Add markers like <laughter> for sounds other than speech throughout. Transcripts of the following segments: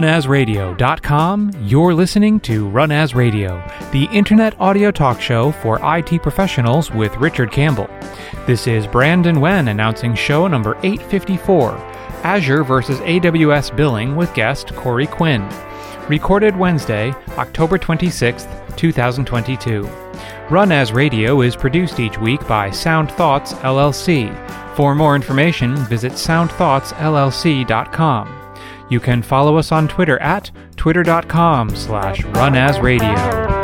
Runasradio.com, you're listening to Run As Radio, the internet audio talk show for IT professionals with Richard Campbell. This is Brandon Wen announcing show number 854 Azure versus AWS billing with guest Corey Quinn. Recorded Wednesday, October 26th, 2022. Run As Radio is produced each week by Sound Thoughts LLC. For more information, visit soundthoughtsllc.com. You can follow us on Twitter at twitter.com slash runasradio.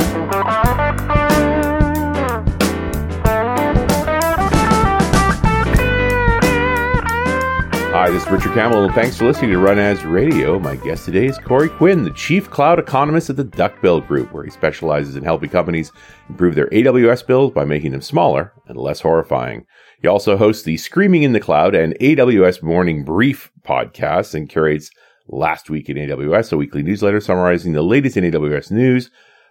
Hi, this is Richard Campbell. And thanks for listening to Run As Radio. My guest today is Corey Quinn, the Chief Cloud Economist at the Duckbill Group, where he specializes in helping companies improve their AWS bills by making them smaller and less horrifying. He also hosts the Screaming in the Cloud and AWS Morning Brief podcasts and curates Last Week in AWS, a weekly newsletter summarizing the latest in AWS news,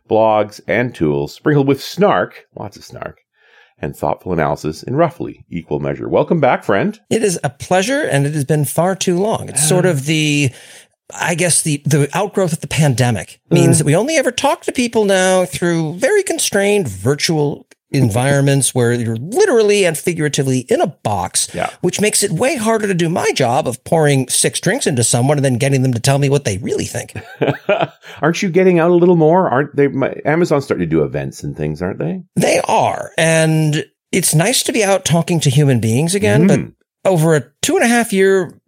blogs, and tools, sprinkled with snark, lots of snark, and thoughtful analysis in roughly equal measure. Welcome back, friend. It is a pleasure, and it has been far too long. It's sort of the, I guess the the outgrowth of the pandemic means mm. that we only ever talk to people now through very constrained virtual environments where you're literally and figuratively in a box, Yeah. which makes it way harder to do my job of pouring six drinks into someone and then getting them to tell me what they really think. <laughs> aren't you getting out a little more? Aren't they? My, Amazon's starting to do events and things, aren't they? They are. And it's nice to be out talking to human beings again, but Mm. over a two and a half year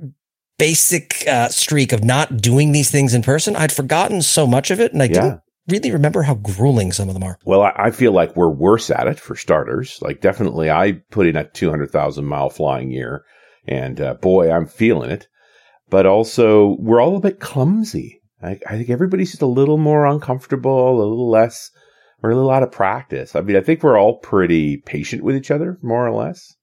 basic uh, streak of not doing these things in person, I'd forgotten so much of it. And I Yeah. didn't really remember how grueling some of them are. Well, I, feel like we're worse at it for starters. Like, definitely, I put in a 200,000 mile flying year, and uh, boy, I'm feeling it. But also, we're all a bit clumsy. I, I think everybody's just a little more uncomfortable, a little less, we're a little out of practice. I mean, I think we're all pretty patient with each other, more or less.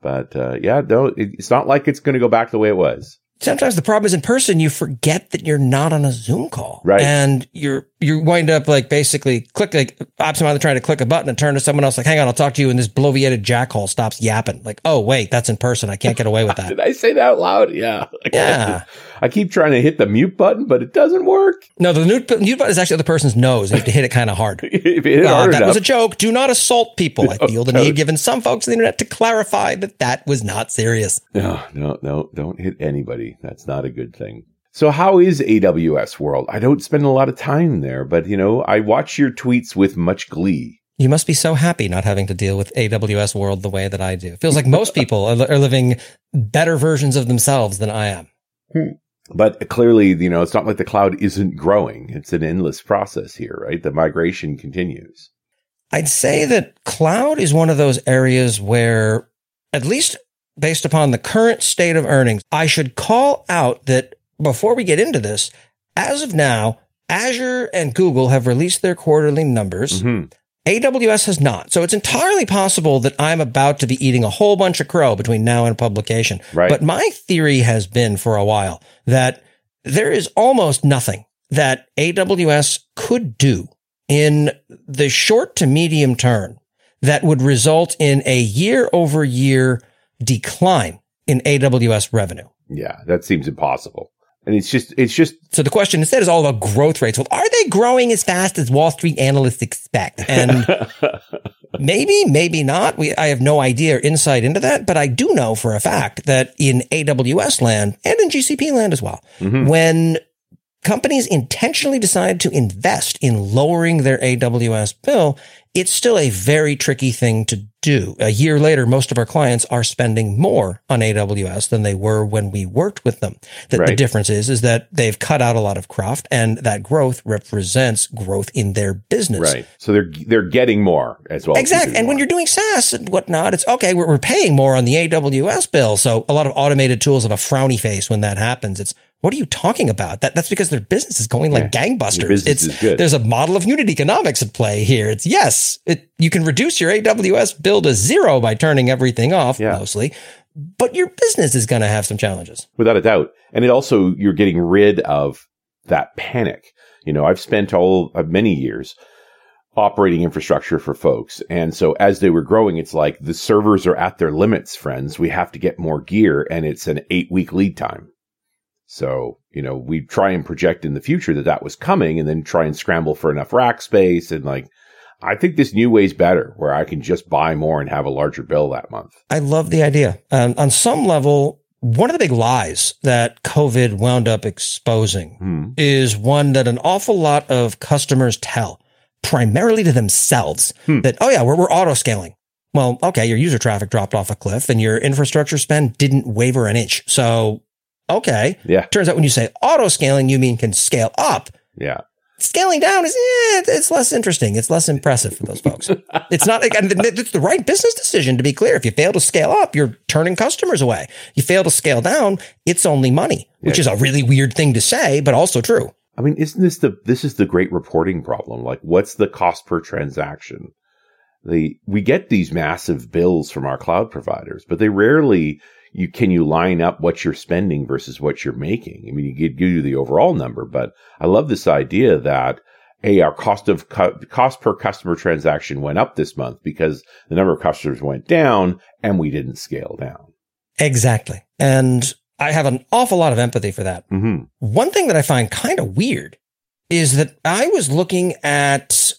But uh, yeah, no, it, it's not like it's going to go back the way it was. Sometimes the problem is in person, you forget that you're not on a Zoom call. Right. And you're, you wind up like basically click, like optimally trying to click a button and turn to someone else like, hang on, I'll talk to you. And this bloviated jackhole stops yapping. Like, oh, wait, that's in person. I can't get away with <laughs> that. Did I say that out loud? Yeah. <laughs> Yeah. I keep trying to hit the mute button, but it doesn't work. No, the mute, mute button is actually the person's nose. You have to hit it kind of hard. <laughs> if it hit Uh, hard that enough. was a joke. Do not assault people. I feel the need, given some folks on the internet, to clarify that that was not serious. No, no, no, don't hit anybody. That's not a good thing. So how is AWS world? I don't spend a lot of time there, but you know, I watch your tweets with much glee. You must be so happy not having to deal with AWS world the way that I do. It feels like most people are, are living better versions of themselves than I am. Hmm. But clearly, you know, it's not like the cloud isn't growing. It's an endless process here, right? The migration continues. I'd say that cloud is one of those areas where, at least based upon the current state of earnings, I should call out that before we get into this, as of now, Azure and Google have released their quarterly numbers. Mhm. AWS has not. So it's entirely possible that I'm about to be eating a whole bunch of crow between now and publication. Right. But my theory has been for a while that there is almost nothing that AWS could do in the short to medium term that would result in a year over year decline in AWS revenue. Yeah, that seems impossible. And it's just, it's just, So the question instead is all about growth rates. Well, are they growing as fast as Wall Street analysts expect? And <laughs> maybe, maybe not. We, I have no idea or insight into that, but I do know for a fact that in AWS land and in GCP land as well, Mhm. when companies intentionally decide to invest in lowering their AWS bill, it's still a very tricky thing to do. A year later, most of our clients are spending more on AWS than they were when we worked with them. The, the difference is, is that they've cut out a lot of craft and that growth represents growth in their business. right. So they're, they're getting more as well. Exactly. And when you're doing SaaS and whatnot, it's okay. We're, we're paying more on the AWS bill. So a lot of automated tools have a frowny face when that happens. It's what are you talking about? That that's because their business is going like Yeah. gangbusters. It's there's a model of unit economics at play here. It's yes, it, you can reduce your AWS bill to zero by turning everything off Yeah. mostly, but your business is going to have some challenges. without a doubt. And it also, you're getting rid of that panic. You know, I've spent all of many years operating infrastructure for folks. And so as they were growing, it's like the servers are at their limits, friends. We have to get more gear and it's an eight week lead time. So you know, we try and project in the future that that was coming and then try and scramble for enough rack space. And like, I think this new way is better where I can just buy more and have a larger bill that month. I love the idea. Um, on some level, one of the big lies that COVID wound up exposing Hmm. is one that an awful lot of customers tell, primarily to themselves, Hmm. that, oh yeah, we're, we're auto scaling. Well, okay, your user traffic dropped off a cliff and your infrastructure spend didn't waver an inch. So, okay. Yeah. Turns out when you say auto scaling, you mean can scale up. Yeah. Scaling down is, eh, it's less interesting. It's less impressive for those folks. <laughs> it's not, it's the right business decision to be clear. If you fail to scale up, you're turning customers away. You fail to scale down, it's only money, which Yeah. is a really weird thing to say, but also true. I mean, isn't this the this is the great reporting problem? Like, what's the cost per transaction? The we get these massive bills from our cloud providers, but they rarely you can you line up what you're spending versus what you're making. I mean, you give, give you the overall number, but I love this idea that hey, our cost of cost per customer transaction went up this month because the number of customers went down and we didn't scale down. Exactly. And I have an awful lot of empathy for that. hmm One thing that I find kind of weird is that I was looking at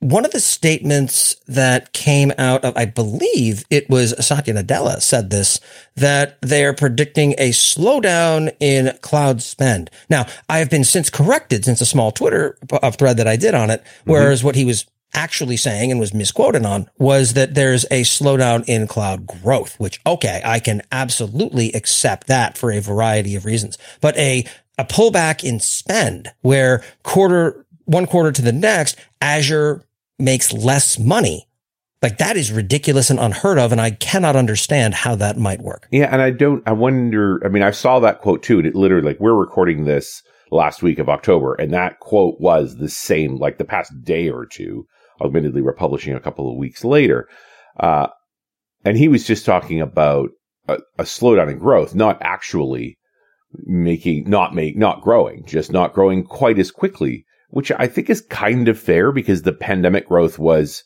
one of the statements that came out of, I believe it was Satya Nadella said this, that they're predicting a slowdown in cloud spend. Now, I have been since corrected since a small Twitter uh, thread that I did on it, whereas what he was actually saying and was misquoted on was that there's a slowdown in cloud growth, which, okay, I can absolutely accept that for a variety of reasons, but a, a pullback in spend where quarter, one quarter to the next, Azure makes less money. Like that is ridiculous and unheard of. And I cannot understand how that might work. Yeah, and I don't. I wonder. I mean, I saw that quote too, and it literally like we're recording this last week of October, and that quote was the same like the past day or two. Admittedly, we're publishing a couple of weeks later, uh, and he was just talking about a, a slowdown in growth, not actually making not make not growing, just not growing quite as quickly, which I think is kind of fair because the pandemic growth was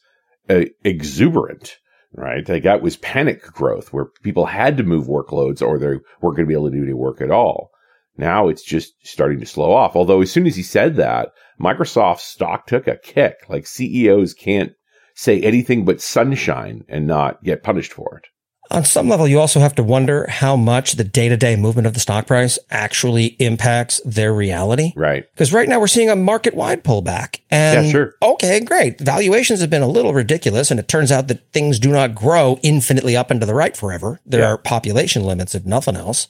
uh, exuberant right? Like that was panic growth where people had to move workloads or they weren't going to be able to do any work at all. Now it's just starting to slow off. Although as soon as he said that, Microsoft's stock took a kick. Like CEOs can't say anything but sunshine and not get punished for it. On some level, you also have to wonder how much the day to day movement of the stock price actually impacts their reality. Right. Because right now we're seeing a market wide pullback. And Yeah, sure. okay, great. Valuations have been a little ridiculous. And it turns out that things do not grow infinitely up and to the right forever. There Yeah. are population limits, if nothing else.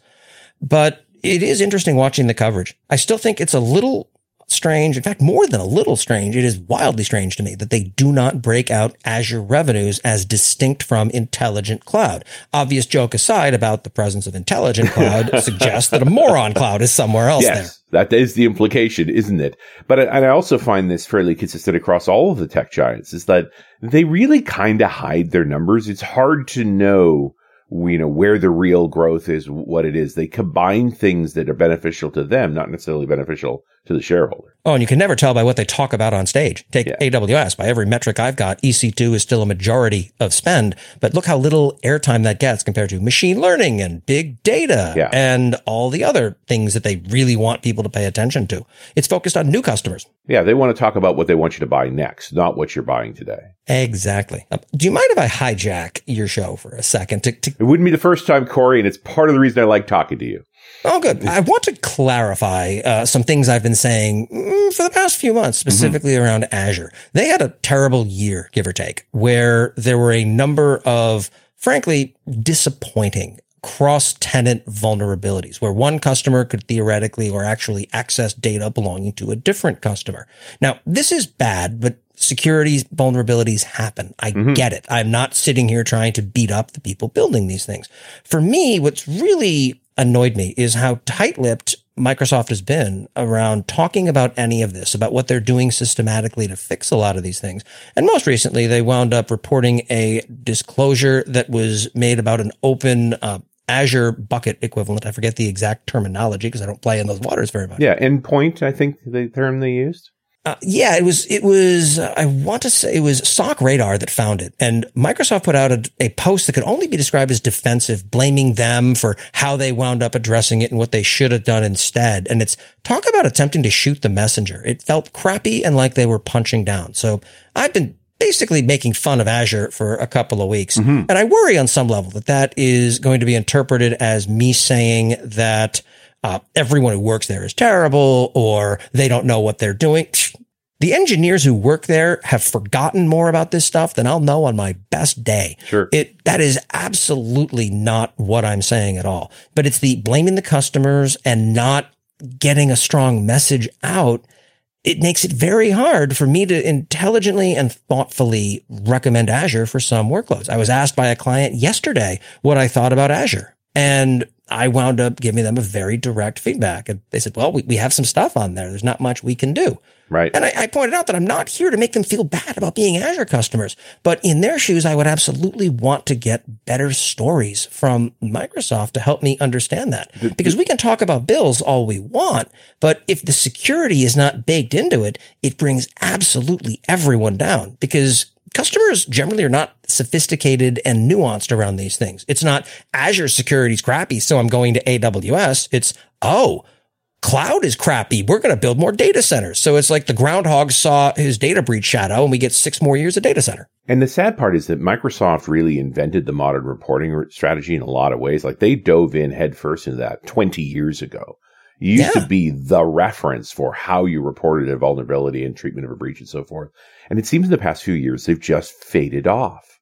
But it is interesting watching the coverage. I still think it's a little strange. In fact, more than a little strange. It is wildly strange to me that they do not break out Azure revenues as distinct from intelligent cloud. Obvious joke aside about the presence of intelligent cloud <laughs> suggests that a moron cloud is somewhere else there. Yes, that is the implication, isn't it? But I- and I also find this fairly consistent across all of the tech giants is that they really kind of hide their numbers. It's hard to know, you know, where the real growth is, what it is. They combine things that are beneficial to them, not necessarily beneficial to the shareholder. Oh, and you can never tell by what they talk about on stage. Take Yeah. AWS. By every metric I've got, EC2 is still a majority of spend, but look how little airtime that gets compared to machine learning and big data Yeah. and all the other things that they really want people to pay attention to. It's focused on new customers. Yeah, they want to talk about what they want you to buy next, not what you're buying today. Exactly. Um, do you mind if I hijack your show for a second to, to It wouldn't be the first time, Corey, and it's part of the reason I like talking to you. Oh, good. I want to clarify uh, some things I've been saying mm, for the past few months, specifically around Azure. They had a terrible year, give or take, where there were a number of, frankly, disappointing cross tenant vulnerabilities where one customer could theoretically or actually access data belonging to a different customer. Now, this is bad, but security vulnerabilities happen. I get it. I'm not sitting here trying to beat up the people building these things. For me, what's really annoyed me is how tight-lipped Microsoft has been around talking about any of this, about what they're doing systematically to fix a lot of these things. And most recently, they wound up reporting a disclosure that was made about an open uh, Azure bucket equivalent. I forget the exact terminology because I don't play in those waters very much. Yeah, endpoint, I think the term they used. Uh, yeah, it was, it was, uh, I want to say it was SOCRadar that found it. And Microsoft put out a, a, post that could only be described as defensive, blaming them for how they wound up addressing it and what they should have done instead. And it's talk about attempting to shoot the messenger. It felt crappy and like they were punching down. So I've been basically making fun of Azure for a couple of weeks. Mm-hmm. And I worry on some level that that is going to be interpreted as me saying that uh, everyone who works there is terrible or they don't know what they're doing. The engineers who work there have forgotten more about this stuff than I'll know on my best day. Sure. It, that is absolutely not what I'm saying at all, but it's the blaming the customers and not getting a strong message out. It makes it very hard for me to intelligently and thoughtfully recommend Azure for some workloads. I was asked by a client yesterday what I thought about Azure and I wound up giving them a very direct feedback. And they said, well, we, we have some stuff on there. There's not much we can do. Right. And I, I, pointed out that I'm not here to make them feel bad about being Azure customers, but in their shoes, I would absolutely want to get better stories from Microsoft to help me understand that. Because we can talk about bills all we want, but if the security is not baked into it, it brings absolutely everyone down because customers generally are not sophisticated and nuanced around these things. It's not Azure security's crappy, so I'm going to AWS. It's, oh, cloud is crappy. We're going to build more data centers. So it's like the groundhog saw his data breach shadow and we get six more years of data center. And the sad part is that Microsoft really invented the modern reporting strategy in a lot of ways. Like they dove in headfirst into that 20 years ago. You used yeah. to be the reference for how you reported a vulnerability and treatment of a breach and so forth. And it seems in the past few years, they've just faded off.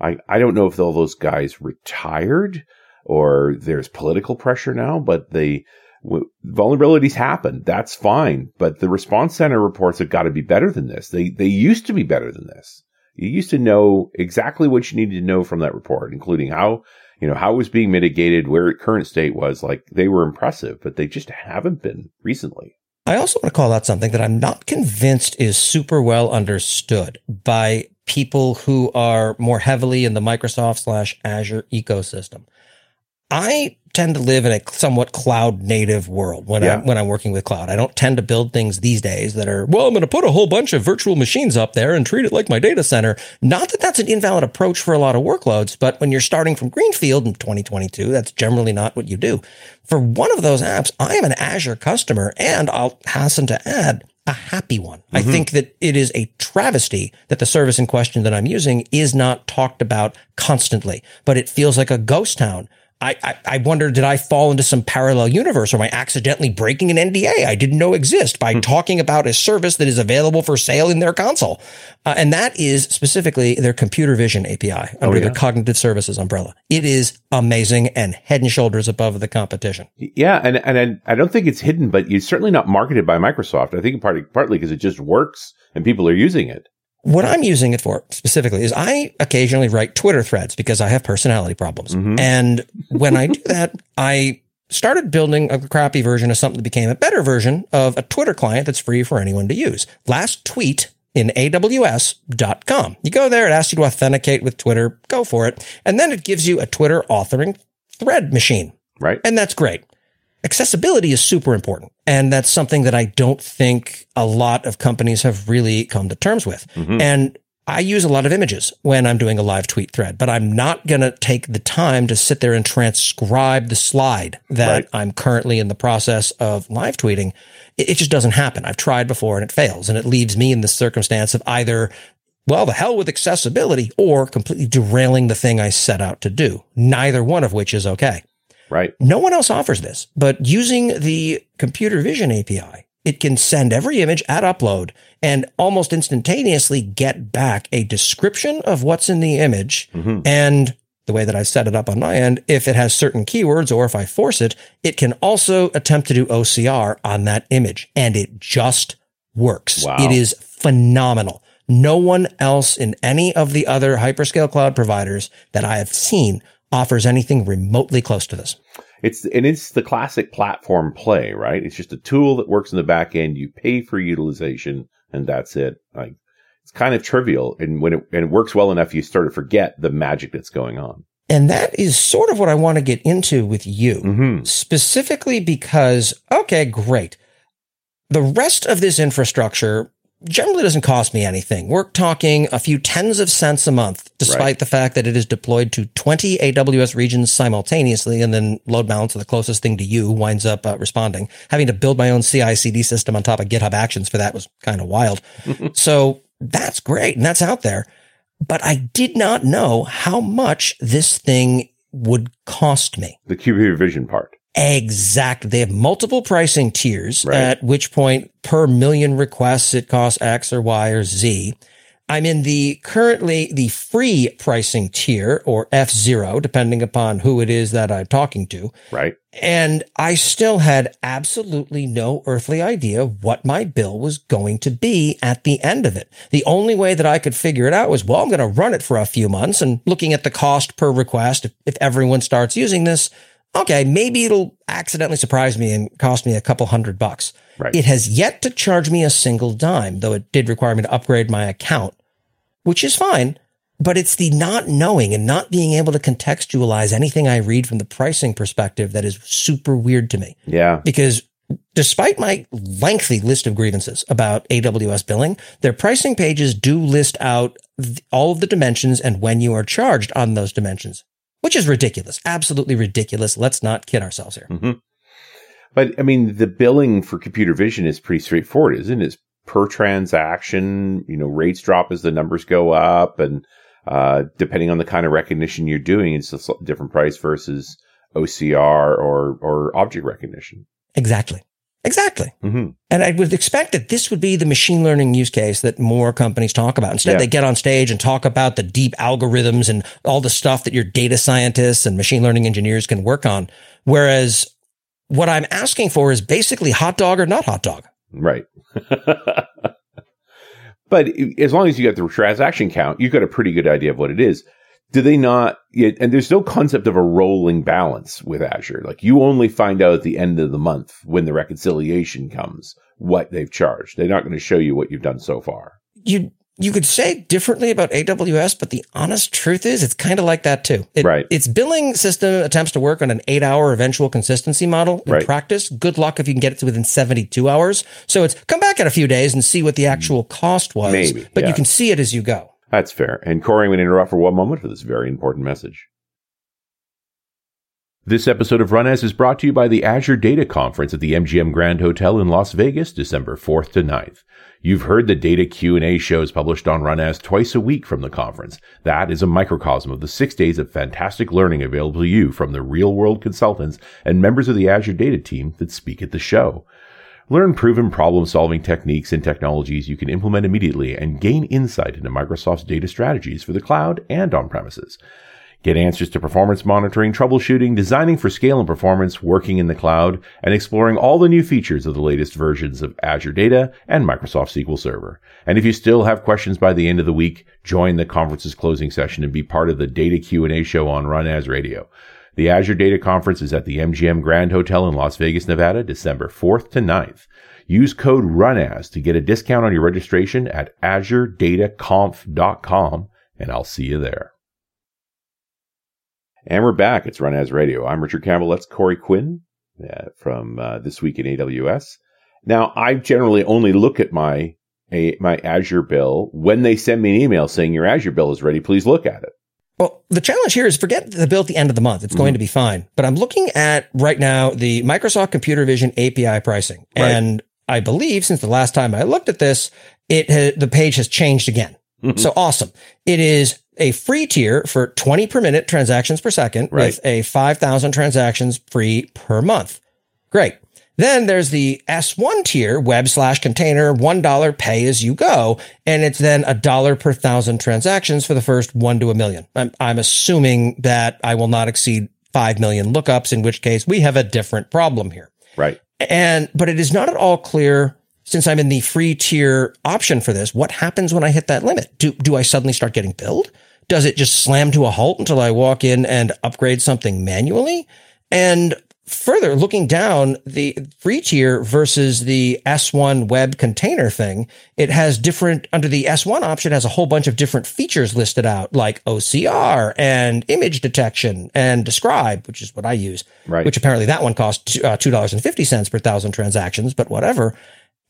I, I don't know if all those guys retired or there's political pressure now, but the w- vulnerabilities happen. That's fine. But the response center reports have got to be better than this. They, they used to be better than this. You used to know exactly what you needed to know from that report, including how you know, how it was being mitigated, where current state was, like they were impressive, but they just haven't been recently. I also want to call out something that I'm not convinced is super well understood by people who are more heavily in the Microsoft slash Azure ecosystem. I tend to live in a somewhat cloud native world when yeah. I'm when I'm working with cloud. I don't tend to build things these days that are well. I'm going to put a whole bunch of virtual machines up there and treat it like my data center. Not that that's an invalid approach for a lot of workloads, but when you're starting from greenfield in 2022, that's generally not what you do. For one of those apps, I am an Azure customer, and I'll hasten to add a happy one. Mm-hmm. I think that it is a travesty that the service in question that I'm using is not talked about constantly, but it feels like a ghost town I, I, I wonder, did I fall into some parallel universe or am I accidentally breaking an NDA I didn't know exist by hmm. talking about a service that is available for sale in their console? Uh, and that is specifically their computer vision API under oh, yeah. the cognitive services umbrella. It is amazing and head and shoulders above the competition. Yeah. And, and I don't think it's hidden, but it's certainly not marketed by Microsoft. I think partly, partly because it just works and people are using it. What I'm using it for specifically is I occasionally write Twitter threads because I have personality problems. Mm-hmm. And when I do <laughs> that, I started building a crappy version of something that became a better version of a Twitter client that's free for anyone to use. Last tweet in aws.com. You go there, it asks you to authenticate with Twitter, go for it. And then it gives you a Twitter authoring thread machine. Right. And that's great accessibility is super important. And that's something that I don't think a lot of companies have really come to terms with. Mm-hmm. And I use a lot of images when I'm doing a live tweet thread, but I'm not going to take the time to sit there and transcribe the slide that right. I'm currently in the process of live tweeting. It, it just doesn't happen. I've tried before and it fails. And it leaves me in the circumstance of either well, the hell with accessibility or completely derailing the thing I set out to do. Neither one of which is okay. Right. No one else offers this, but using the computer vision API, it can send every image at upload and almost instantaneously get back a description of what's in the image. Mm-hmm. And the way that I set it up on my end, if it has certain keywords or if I force it, it can also attempt to do OCR on that image and it just works. Wow. It is phenomenal. No one else in any of the other hyperscale cloud providers that I have seen offers anything remotely close to this. It's and it's the classic platform play, right? It's just a tool that works in the back end. You pay for utilization, and that's it. Like it's kind of trivial, and when it and it works well enough, you start to forget the magic that's going on. And that is sort of what I want to get into with you, mm-hmm. specifically because okay, great. the rest of this infrastructure generally doesn't cost me anything. We're talking a few tens of cents a month, despite Right. the fact that it is deployed to 20 AWS regions simultaneously and then load balance of the closest thing to you winds up uh, responding. Having to build my own CI CD system on top of GitHub Actions for that was kind of wild. <laughs> so that's great. And that's out there. But I did not know how much this thing would cost me. The computer vision part. Exactly. They have multiple pricing tiers, Right. at which point per million requests, it costs X or Y or Z. I'm in the currently the free pricing tier or F0, depending upon who it is that I'm talking to. Right. And I still had absolutely no earthly idea what my bill was going to be at the end of it. The only way that I could figure it out was, well, I'm going to run it for a few months and looking at the cost per request. If, if everyone starts using this, okay, maybe it'll accidentally surprise me and cost me a couple hundred bucks. Right. It has yet to charge me a single dime, though it did require me to upgrade my account, which is fine. But it's the not knowing and not being able to contextualize anything I read from the pricing perspective that is super weird to me. Yeah. Because despite my lengthy list of grievances about AWS billing, their pricing pages do list out all of the dimensions and when you are charged on those dimensions, which is ridiculous. Absolutely ridiculous. Let's not kid ourselves here. hmm But I mean, the billing for computer vision is pretty straightforward, isn't it? It's per transaction, you know, rates drop as the numbers go up and, uh, depending on the kind of recognition you're doing, it's a different price versus OCR or, or object recognition. Exactly. Exactly. hmm And I would expect that this would be the machine learning use case that more companies talk about. Instead, Yeah. they get on stage and talk about the deep algorithms and all the stuff that your data scientists and machine learning engineers can work on. Whereas what I'm asking for is basically hot dog or not hot dog. Right. <laughs> but as long as you got the transaction count, you've got a pretty good idea of what it is. Do they not? yeah, And there's no concept of a rolling balance with Azure. Like you only find out at the end of the month when the reconciliation comes what they've charged. They're not going to show you what you've done so far. You, you could say differently about AWS, but the honest truth is it's kind of like that too. It, Right. Its billing system attempts to work on an eight hour eventual consistency model. In Right. practice, good luck if you can get it to within 72 hours. So it's come back in a few days and see what the mm. actual cost was. Maybe, But yeah. you can see it as you go. That's fair. And Corey, I'm going to interrupt for one moment for this very important message. This episode of Run As is brought to you by the Azure Data Conference at the MGM Grand Hotel in Las Vegas, December 4th to 9th. You've heard the data Q&A shows published on Run As twice a week from the conference. That is a microcosm of the six days of fantastic learning available to you from the real world consultants and members of the Azure Data team that speak at the show. Learn proven problem solving techniques and technologies you can implement immediately and gain insight into Microsoft's data strategies for the cloud and on premises. Get answers to performance monitoring, troubleshooting, designing for scale and performance, working in the cloud, and exploring all the new features of the latest versions of Azure Data and Microsoft SQL Server. And if you still have questions by the end of the week, join the conference's closing session and be part of the Data Q&A show on Run As Radio. The Azure Data Conference is at the MGM Grand Hotel in Las Vegas, Nevada, December 4th to 9th. Use code RUNAS to get a discount on your registration at azuredataconf.com, and I'll see you there. And we're back. It's Run As Radio. I'm Richard Campbell. That's Corey Quinn uh, from uh, This Week in AWS. Now, I generally only look at my a, my Azure bill when they send me an email saying your Azure bill is ready. Please look at it. Well, the challenge here is forget the bill at the end of the month. It's going mm-hmm. to be fine. But I'm looking at right now the Microsoft Computer Vision API pricing. Right. And I believe since the last time I looked at this, it ha- the page has changed again. Mm-hmm. So awesome. It is a free tier for 20 per minute transactions per second Right. with a 5,000 transactions free per month. Great. Then there's the S1 tier, web slash container, $1 pay as you go. And it's then a dollar per thousand transactions for the first one to a million. I'm, I'm assuming that I will not exceed 5 million lookups, in which case we have a different problem here. Right. And, but it is not at all clear since I'm in the free tier option for this, what happens when I hit that limit? Do, do I suddenly start getting billed? Does it just slam to a halt until I walk in and upgrade something manually? And further looking down the free tier versus the S1 web container thing, it has different under the S1 option has a whole bunch of different features listed out like OCR and image detection and describe, which is what I use Right. which apparently that one costs uh, $2.50 per thousand transactions, but whatever.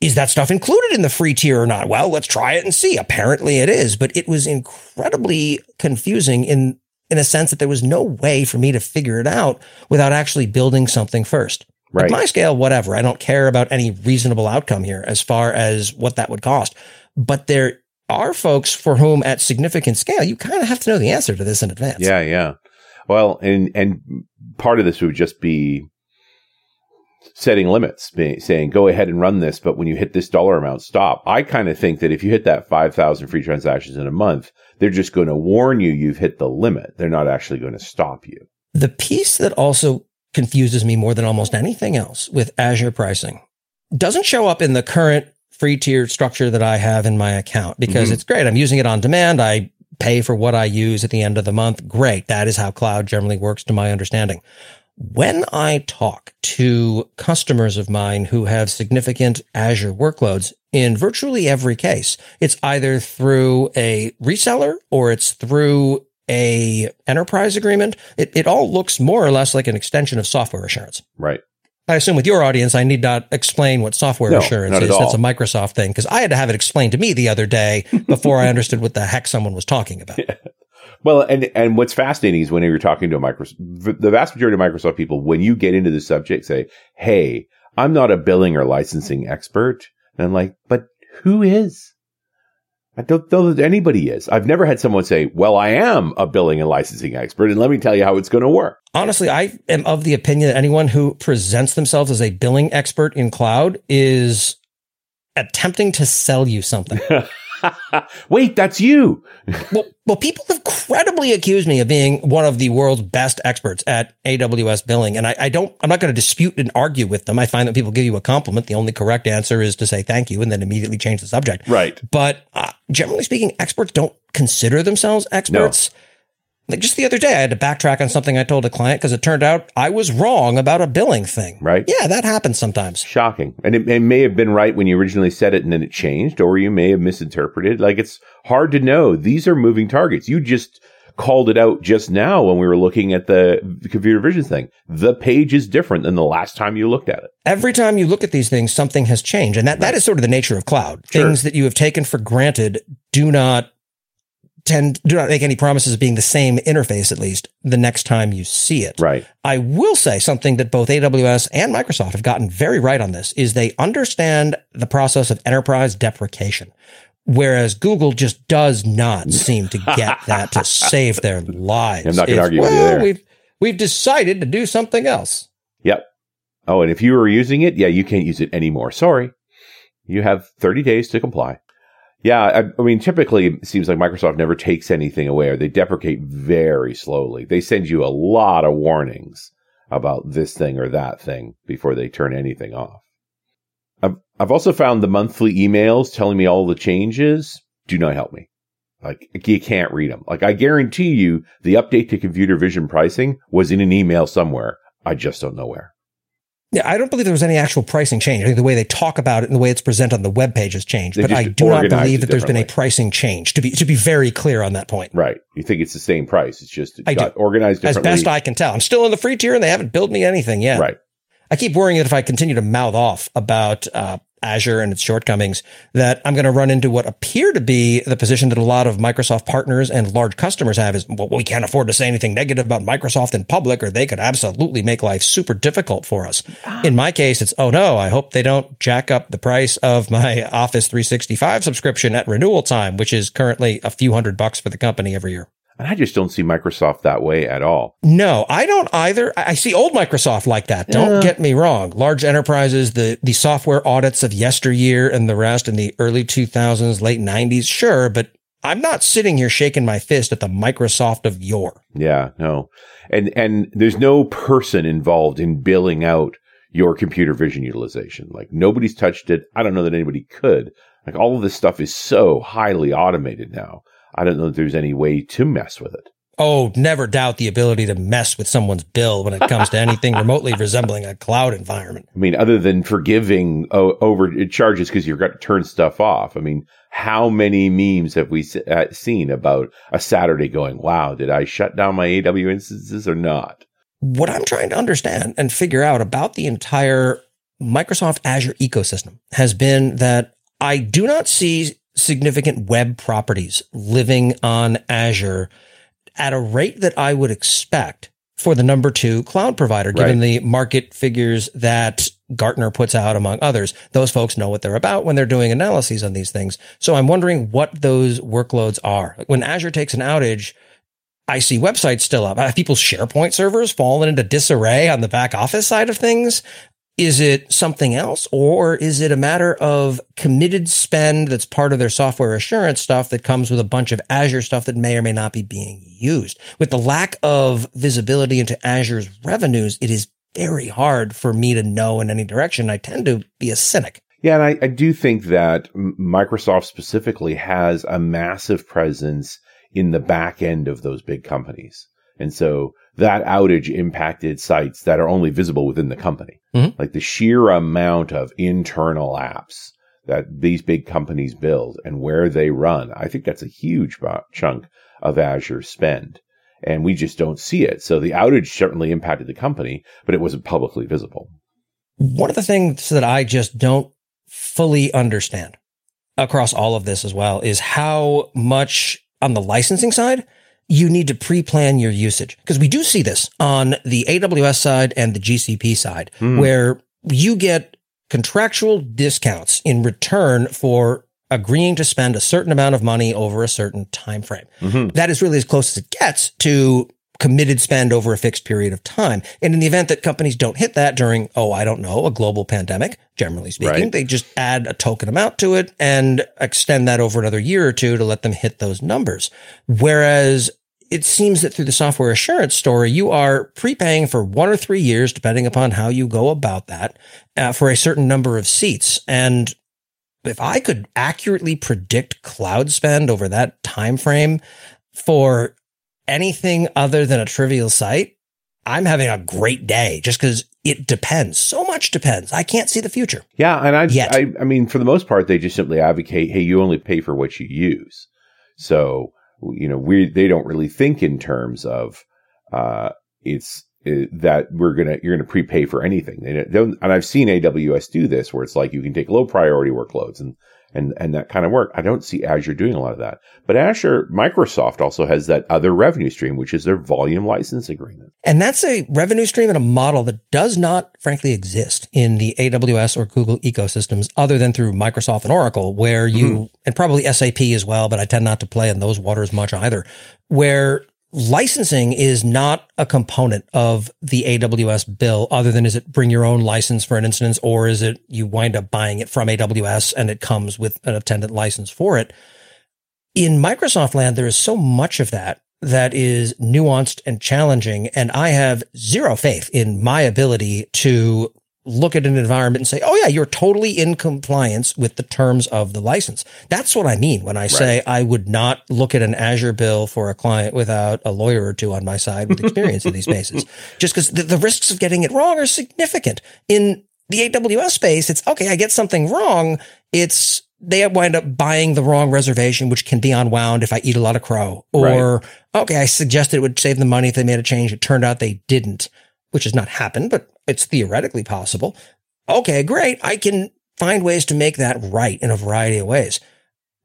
is that stuff included in the free tier or not? Well, let's try it and see. Apparently it is, but it was incredibly confusing in, in a sense that there was no way for me to figure it out without actually building something first. Right. At my scale, whatever. I don't care about any reasonable outcome here as far as what that would cost. But there are folks for whom at significant scale, you kind of have to know the answer to this in advance. Yeah, yeah. Well, and and part of this would just be setting limits, being, saying go ahead and run this, but when you hit this dollar amount, stop. I kind of think that if you hit that 5,000 free transactions in a month, they're just going to warn you you've hit the limit. They're not actually going to stop you. The piece that also confuses me more than almost anything else with Azure pricing doesn't show up in the current free tier structure that I have in my account because Mhm. it's great. I'm using it on demand. I pay for what I use at the end of the month. Great. That is how cloud generally works to my understanding. When I talk to customers of mine who have significant Azure workloads, in virtually every case, it's either through a reseller or it's through a enterprise agreement. It, it all looks more or less like an extension of software assurance. Right. I assume with your audience, I need not explain what software No, assurance is. at That's a. Microsoft thing because I had to have it explained to me the other day before I <laughs> understood what the heck someone was talking about. Well, and and what's fascinating is whenever you're talking to a Microsoft, the vast majority of Microsoft people, when you get into the subject, say, "Hey, I'm not a billing or licensing expert," and I'm like, "But who is?" I don't know that anybody is. I've never had someone say, "Well, I am a billing and licensing expert," and let me tell you how it's going to work. Honestly, I am of the opinion that anyone who presents themselves as a billing expert in cloud is attempting to sell you something. <laughs> <laughs> Wait, that's you. <laughs> well, well, people have credibly accused me of being one of the world's best experts at AWS billing. And I, I don't, I'm not going to dispute and argue with them. I find that people give you a compliment. The only correct answer is to say thank you and then immediately change the subject. Right. But uh, generally speaking, experts don't consider themselves experts. Like just the other day, I had to backtrack on something I told a client because it turned out I was wrong about a billing thing. Right. Yeah, that happens sometimes. Shocking. And it, it may have been right when you originally said it and then it changed, or you may have misinterpreted. Like it's hard to know. These are moving targets. You just called it out just now when we were looking at the computer vision thing. The page is different than the last time you looked at it. Every time you look at these things, something has changed. And that, that is sort of the nature of cloud. Sure. Things that you have taken for granted do not tend, do not make any promises of being the same interface, at least the next time you see it. Right. I will say something that both AWS and Microsoft have gotten very right on this is they understand the process of enterprise deprecation. Whereas Google just does not seem to get <laughs> that to save their lives. I'm not gonna It's, argue with you there." We've, we've decided to do something else. Yep. Oh, and if you were using it, yeah, you can't use it anymore. Sorry. You have 30 days to comply. Yeah, I, I mean, typically it seems like Microsoft never takes anything away or they deprecate very slowly. They send you a lot of warnings about this thing or that thing before they turn anything off. I've, I've also found the monthly emails telling me all the changes do not help me. Like you can't read them. Like I guarantee you the update to computer vision pricing was in an email somewhere. I just don't know where. Yeah, I don't believe there was any actual pricing change. I think the way they talk about it and the way it's presented on the web page has changed. They but I do not believe that there's been a pricing change. To be to be very clear on that point, Right. You think it's the same price. It's just it I got do. organized as best I can tell, I'm still in the free tier and they haven't billed me anything yet. Right. I keep worrying that if I continue to mouth off about uh, Azure and its shortcomings, that I'm going to run into what appear to be the position that a lot of Microsoft partners and large customers have is, well, we can't afford to say anything negative about Microsoft in public, or they could absolutely make life super difficult for us. Ah. In my case, it's, oh no, I hope they don't jack up the price of my Office 365 subscription at renewal time, which is currently a few hundred bucks for the company every year. And I just don't see Microsoft that way at all. No, I don't either. I see old Microsoft like that. Don't Yeah. get me wrong. Large enterprises, the, the software audits of yesteryear and the rest in the early 2000s, late 90s, sure, but I'm not sitting here shaking my fist at the Microsoft of yore. Yeah, no. And and there's no person involved in billing out your computer vision utilization. Like nobody's touched it. I don't know that anybody could. Like all of this stuff is so highly automated now. I don't know if there's any way to mess with it. Oh, never doubt the ability to mess with someone's bill when it comes to anything remotely <laughs> resembling a cloud environment. I mean, other than forgiving o- over charges because you've got to turn stuff off. I mean, how many memes have we se- uh, seen about a Saturday going, wow, did I shut down my AW instances or not? what I'm trying to understand and figure out about the entire Microsoft Azure ecosystem has been that I do not see significant web properties living on Azure at a rate that I would expect for the number two cloud provider, given right. the market figures that Gartner puts out, among others. Those folks know what they're about when they're doing analyses on these things. So I'm wondering what those workloads are. When Azure takes an outage, I see websites still up. Have people's SharePoint servers fallen into disarray on the back office side of things? Is it something else or is it a matter of committed spend that's part of their software assurance stuff that comes with a bunch of Azure stuff that may or may not be being used? With the lack of visibility into Azure's revenues, it is very hard for me to know in any direction. I tend to be a cynic. Yeah, and I, I do think that Microsoft specifically has a massive presence in the back end of those big companies. And so that outage impacted sites that are only visible within the company. Mm-hmm. Like the sheer amount of internal apps that these big companies build and where they run. I think that's a huge chunk of Azure spend. And we just don't see it. So the outage certainly impacted the company, but it wasn't publicly visible. One of the things that I just don't fully understand across all of this as well is how much on the licensing side you need to pre-plan your usage because we do see this on the AWS side and the GCP side mm. where you get contractual discounts in return for agreeing to spend a certain amount of money over a certain time frame. Mm-hmm. That is really as close as it gets to committed spend over a fixed period of time. And in the event that companies don't hit that during, oh, I don't know, a global pandemic, generally speaking, right. they just add a token amount to it and extend that over another year or two to let them hit those numbers. Whereas it seems that through the software assurance story, you are prepaying for one or three years, depending upon how you go about that, uh, for a certain number of seats. And if I could accurately predict cloud spend over that time frame for anything other than a trivial site, I'm having a great day just because it depends. So much depends. I can't see the future. Yeah, and I, Yet. I, I mean, for the most part, they just simply advocate, hey, you only pay for what you use. So you know, we they don't really think in terms of uh, it's uh, that we're gonna you're gonna prepay for anything. They don't, and I've seen AWS do this where it's like you can take low priority workloads and and and that kind of work. I don't see Azure doing a lot of that. But Azure, Microsoft also has that other revenue stream, which is their volume license agreement. And that's a revenue stream and a model that does not, frankly, exist in the AWS or Google ecosystems other than through Microsoft and Oracle, where you, mm-hmm. and probably SAP as well, but I tend not to play in those waters much either, where licensing is not a component of the AWS bill other than is it bring your own license for an instance or is it you wind up buying it from AWS and it comes with an attendant license for it. In Microsoft land, there is so much of that that is nuanced and challenging. And I have zero faith in my ability to look at an environment and say, oh yeah, you're totally in compliance with the terms of the license. That's what I mean when I right. say I would not look at an Azure bill for a client without a lawyer or two on my side with experience in these spaces. <laughs> Just because the, the risks of getting it wrong are significant. In the AWS space, it's okay, I get something wrong. It's they wind up buying the wrong reservation, which can be unwound if I eat a lot of crow. Or, right. okay, I suggested it would save them money if they made a change. It turned out they didn't, which has not happened, but it's theoretically possible. Okay, great. I can find ways to make that right in a variety of ways.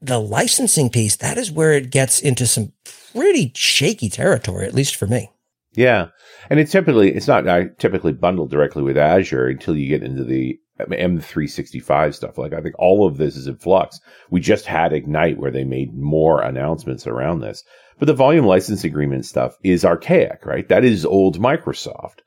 The licensing piece, that is where it gets into some pretty shaky territory, at least for me. Yeah. And it's typically, it's not I typically bundled directly with Azure until you get into the M365 stuff. Like I think all of this is in flux. We just had Ignite where they made more announcements around this. But the volume license agreement stuff is archaic, right? That is old Microsoft.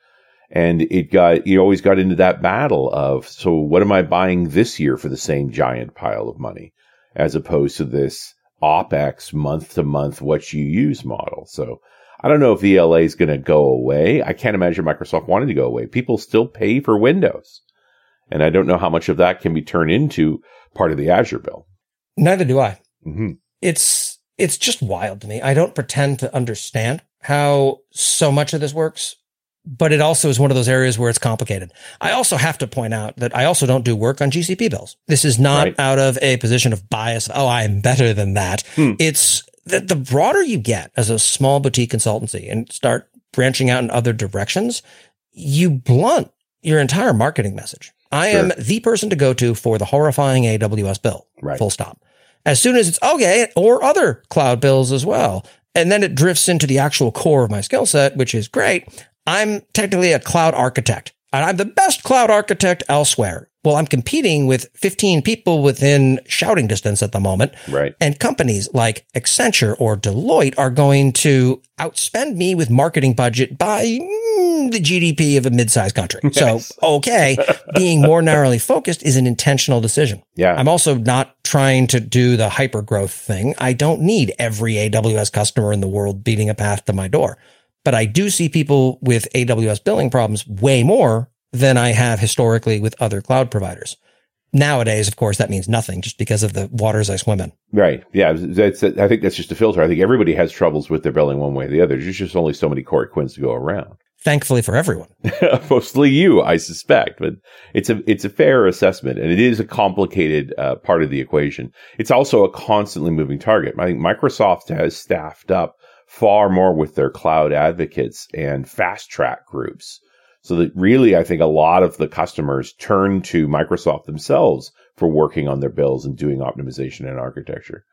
And it got, you always got into that battle of, so what am I buying this year for the same giant pile of money as opposed to this OPEX month to month, what you use model. So I don't know if ELA is going to go away. I can't imagine Microsoft wanting to go away. People still pay for Windows. And I don't know how much of that can be turned into part of the Azure bill. Neither do I. Mm-hmm. It's, it's just wild to me. I don't pretend to understand how so much of this works but it also is one of those areas where it's complicated. I also have to point out that I also don't do work on GCP bills. This is not right. out of a position of bias. Oh, I am better than that. Hmm. It's that the broader you get as a small boutique consultancy and start branching out in other directions, you blunt your entire marketing message. I am the person to go to for the horrifying AWS bill. Right. Full stop. As soon as it's okay, or other cloud bills as well. And then it drifts into the actual core of my skill set, which is great. I'm technically a cloud architect and I'm the best cloud architect elsewhere. Well, I'm competing with 15 people within shouting distance at the moment. Right. And companies like Accenture or Deloitte are going to outspend me with marketing budget by mm, the GDP of a mid-sized country. <laughs> Yes. So, okay, being more narrowly focused is an intentional decision. Yeah. I'm also not trying to do the hyper growth thing. I don't need every AWS customer in the world beating a path to my door. But I do see people with AWS billing problems way more than I have historically with other cloud providers. Nowadays, of course, that means nothing just because of the waters I swim in. Right. Yeah. That's. I think that's just a filter. I think everybody has troubles with their billing one way or the other. There's just only so many Corey Quinns to go around. Thankfully for everyone. <laughs> Mostly you, I suspect, but it's a it's a fair assessment, and it is a complicated uh, part of the equation. It's also a constantly moving target. I think Microsoft has staffed up far more with their cloud advocates and fast track groups so that really, I think a lot of the customers turn to Microsoft themselves for working on their bills and doing optimization and architecture.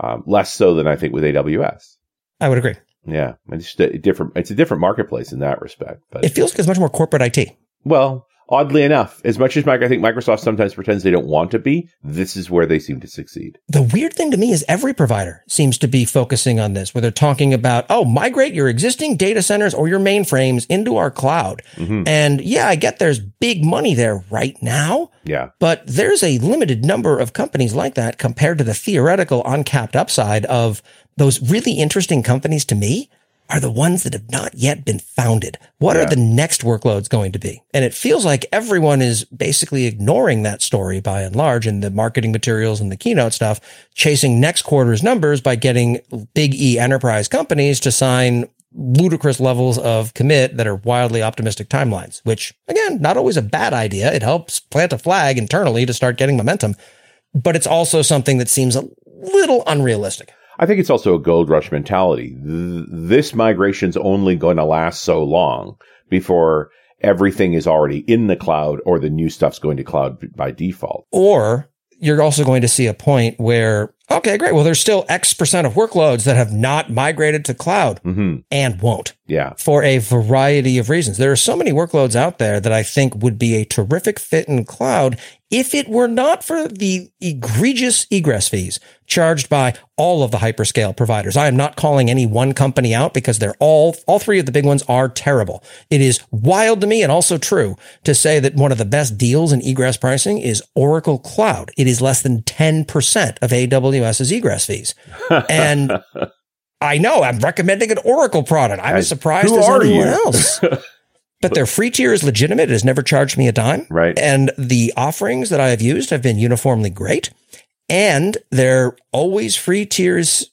Um, less so than I think with AWS. I would agree. Yeah, it's a different. It's a different marketplace in that respect. But It feels like it's much more corporate IT. well, oddly enough, as much as Mike, I think Microsoft sometimes pretends they don't want to be, this is where they seem to succeed. The weird thing to me is every provider seems to be focusing on this, where they're talking about, oh, migrate your existing data centers or your mainframes into our cloud. Mhm. And yeah, I get there's big money there right now, Yeah, but there's a limited number of companies like that compared to the theoretical uncapped upside of those really interesting companies to me are the ones that have not yet been founded. What Yeah. are the next workloads going to be? And it feels like everyone is basically ignoring that story by and large in the marketing materials and the keynote stuff, chasing next quarter's numbers by getting big E enterprise companies to sign ludicrous levels of commit that are wildly optimistic timelines, which again, not always a bad idea. It helps plant a flag internally to start getting momentum, but it's also something that seems a little unrealistic. I think it's also a gold rush mentality. Th- This migration's only going to last so long before everything is already in the cloud or the new stuff's going to cloud by default. Or you're also going to see a point where, okay, great. Well, there's still X percent of workloads that have not migrated to cloud hmm and won't Yeah. for a variety of reasons. There are so many workloads out there that I think would be a terrific fit in cloud if it were not for the egregious egress fees charged by all of the hyperscale providers. I am not calling any one company out because they're all, all three of the big ones are terrible. It is wild to me and also true to say that one of the best deals in egress pricing is Oracle Cloud. It is less than 10% of AWS's egress fees. <laughs> And I know I'm recommending an Oracle product. I'm Guys, as surprised who as are anyone you? else. <laughs> but their free tier is legitimate. It has never charged me a dime. Right. And the offerings that I have used have been uniformly great. And they're always free tiers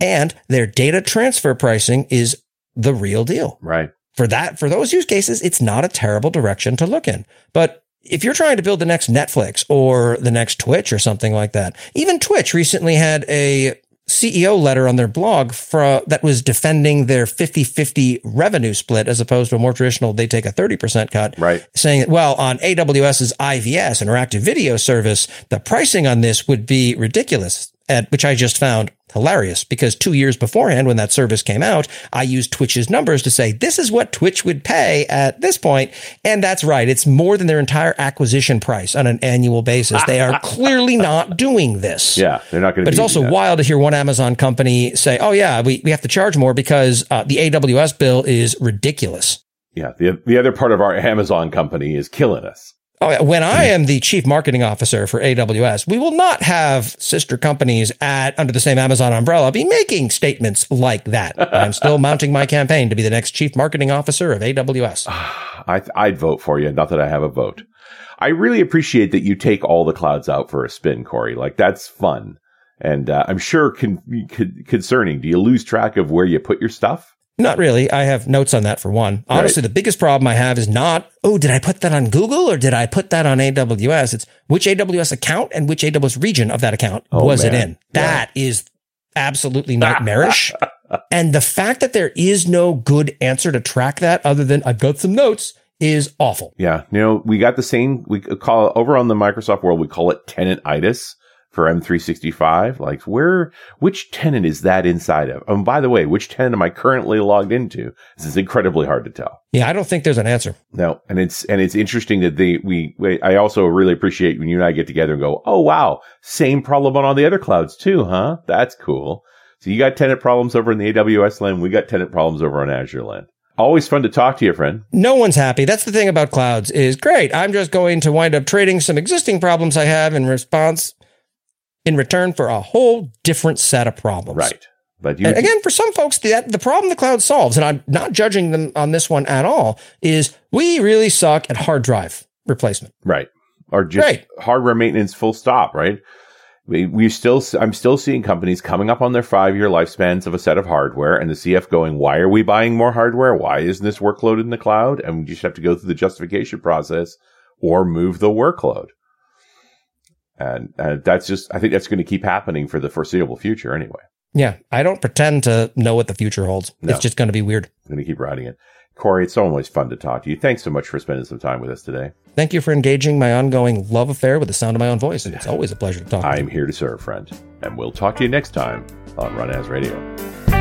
and their data transfer pricing is the real deal. Right. For that, for those use cases, it's not a terrible direction to look in. But if you're trying to build the next Netflix or the next Twitch or something like that, even Twitch recently had a CEO letter on their blog for, that was defending their 50-50 revenue split as opposed to a more traditional, they take a 30% cut Right. saying that, well, on AWS's IVS, interactive video service, the pricing on this would be ridiculous, at, which I just found hilarious because two years beforehand, when that service came out, I used Twitch's numbers to say, this is what Twitch would pay at this point. And that's right. It's more than their entire acquisition price on an annual basis. They are <laughs> clearly not doing this. Yeah. They're not going to But it's also wild to hear one Amazon company say, oh, yeah, we, we have to charge more because uh, the AWS bill is ridiculous. Yeah. The, the other part of our Amazon company is killing us. Oh. When I am the chief marketing officer for AWS, we will not have sister companies at under the same Amazon umbrella be making statements like that. I'm still mounting my campaign to be the next chief marketing officer of AWS. <sighs> I, I'd vote for you. Not that I have a vote. I really appreciate that you take all the clouds out for a spin, Corey. Like that's fun. And uh, I'm sure con- con- concerning. Do you lose track of where you put your stuff? Not really. I have notes on that for one. Honestly, the biggest problem I have is not, oh, did I put that on Google or did I put that on AWS? It's which AWS account and which AWS region of that account Oh, was it man. in? That is absolutely nightmarish. <laughs> and the fact that there is no good answer to track that other than I've got some notes is awful. Yeah. You know, we got the same, we call it over on the Microsoft world, we call it tenant-itis for M365. Like where, which tenant is that inside of? And by the way, which tenant am I currently logged into? This is incredibly hard to tell. Yeah, I don't think there's an answer. No. And it's, and it's interesting that they, we, we, I also really appreciate when you and I get together and go, Oh, wow. Same problem on all the other clouds too, huh? That's cool. So you got tenant problems over in the AWS land. We got tenant problems over on Azure land. Always fun to talk to you, friend. No one's happy. That's the thing about clouds is great. I'm just going to wind up trading some existing problems I have in response in return for a whole different set of problems. Right. But you, again, for some folks, the, the problem the cloud solves, and I'm not judging them on this one at all, is we really suck at hard drive replacement. right. Or just Right. hardware maintenance full stop, right? We, we still, I'm still seeing companies coming up on their five year lifespans of a set of hardware and the CF going, why are we buying more hardware? Why isn't this workload in the cloud? And we just have to go through the justification process or move the workload. And, and that's just, I think that's going to keep happening for the foreseeable future anyway. Yeah, I don't pretend to know what the future holds. No. It's just going to be weird. I'm going to keep riding it. Corey, it's always fun to talk to you. Thanks so much for spending some time with us today. Thank you for engaging my ongoing love affair with the sound of my own voice. It's always a pleasure to talk. to you. I'm here to serve, friend. And we'll talk to you next time on RunAs Radio.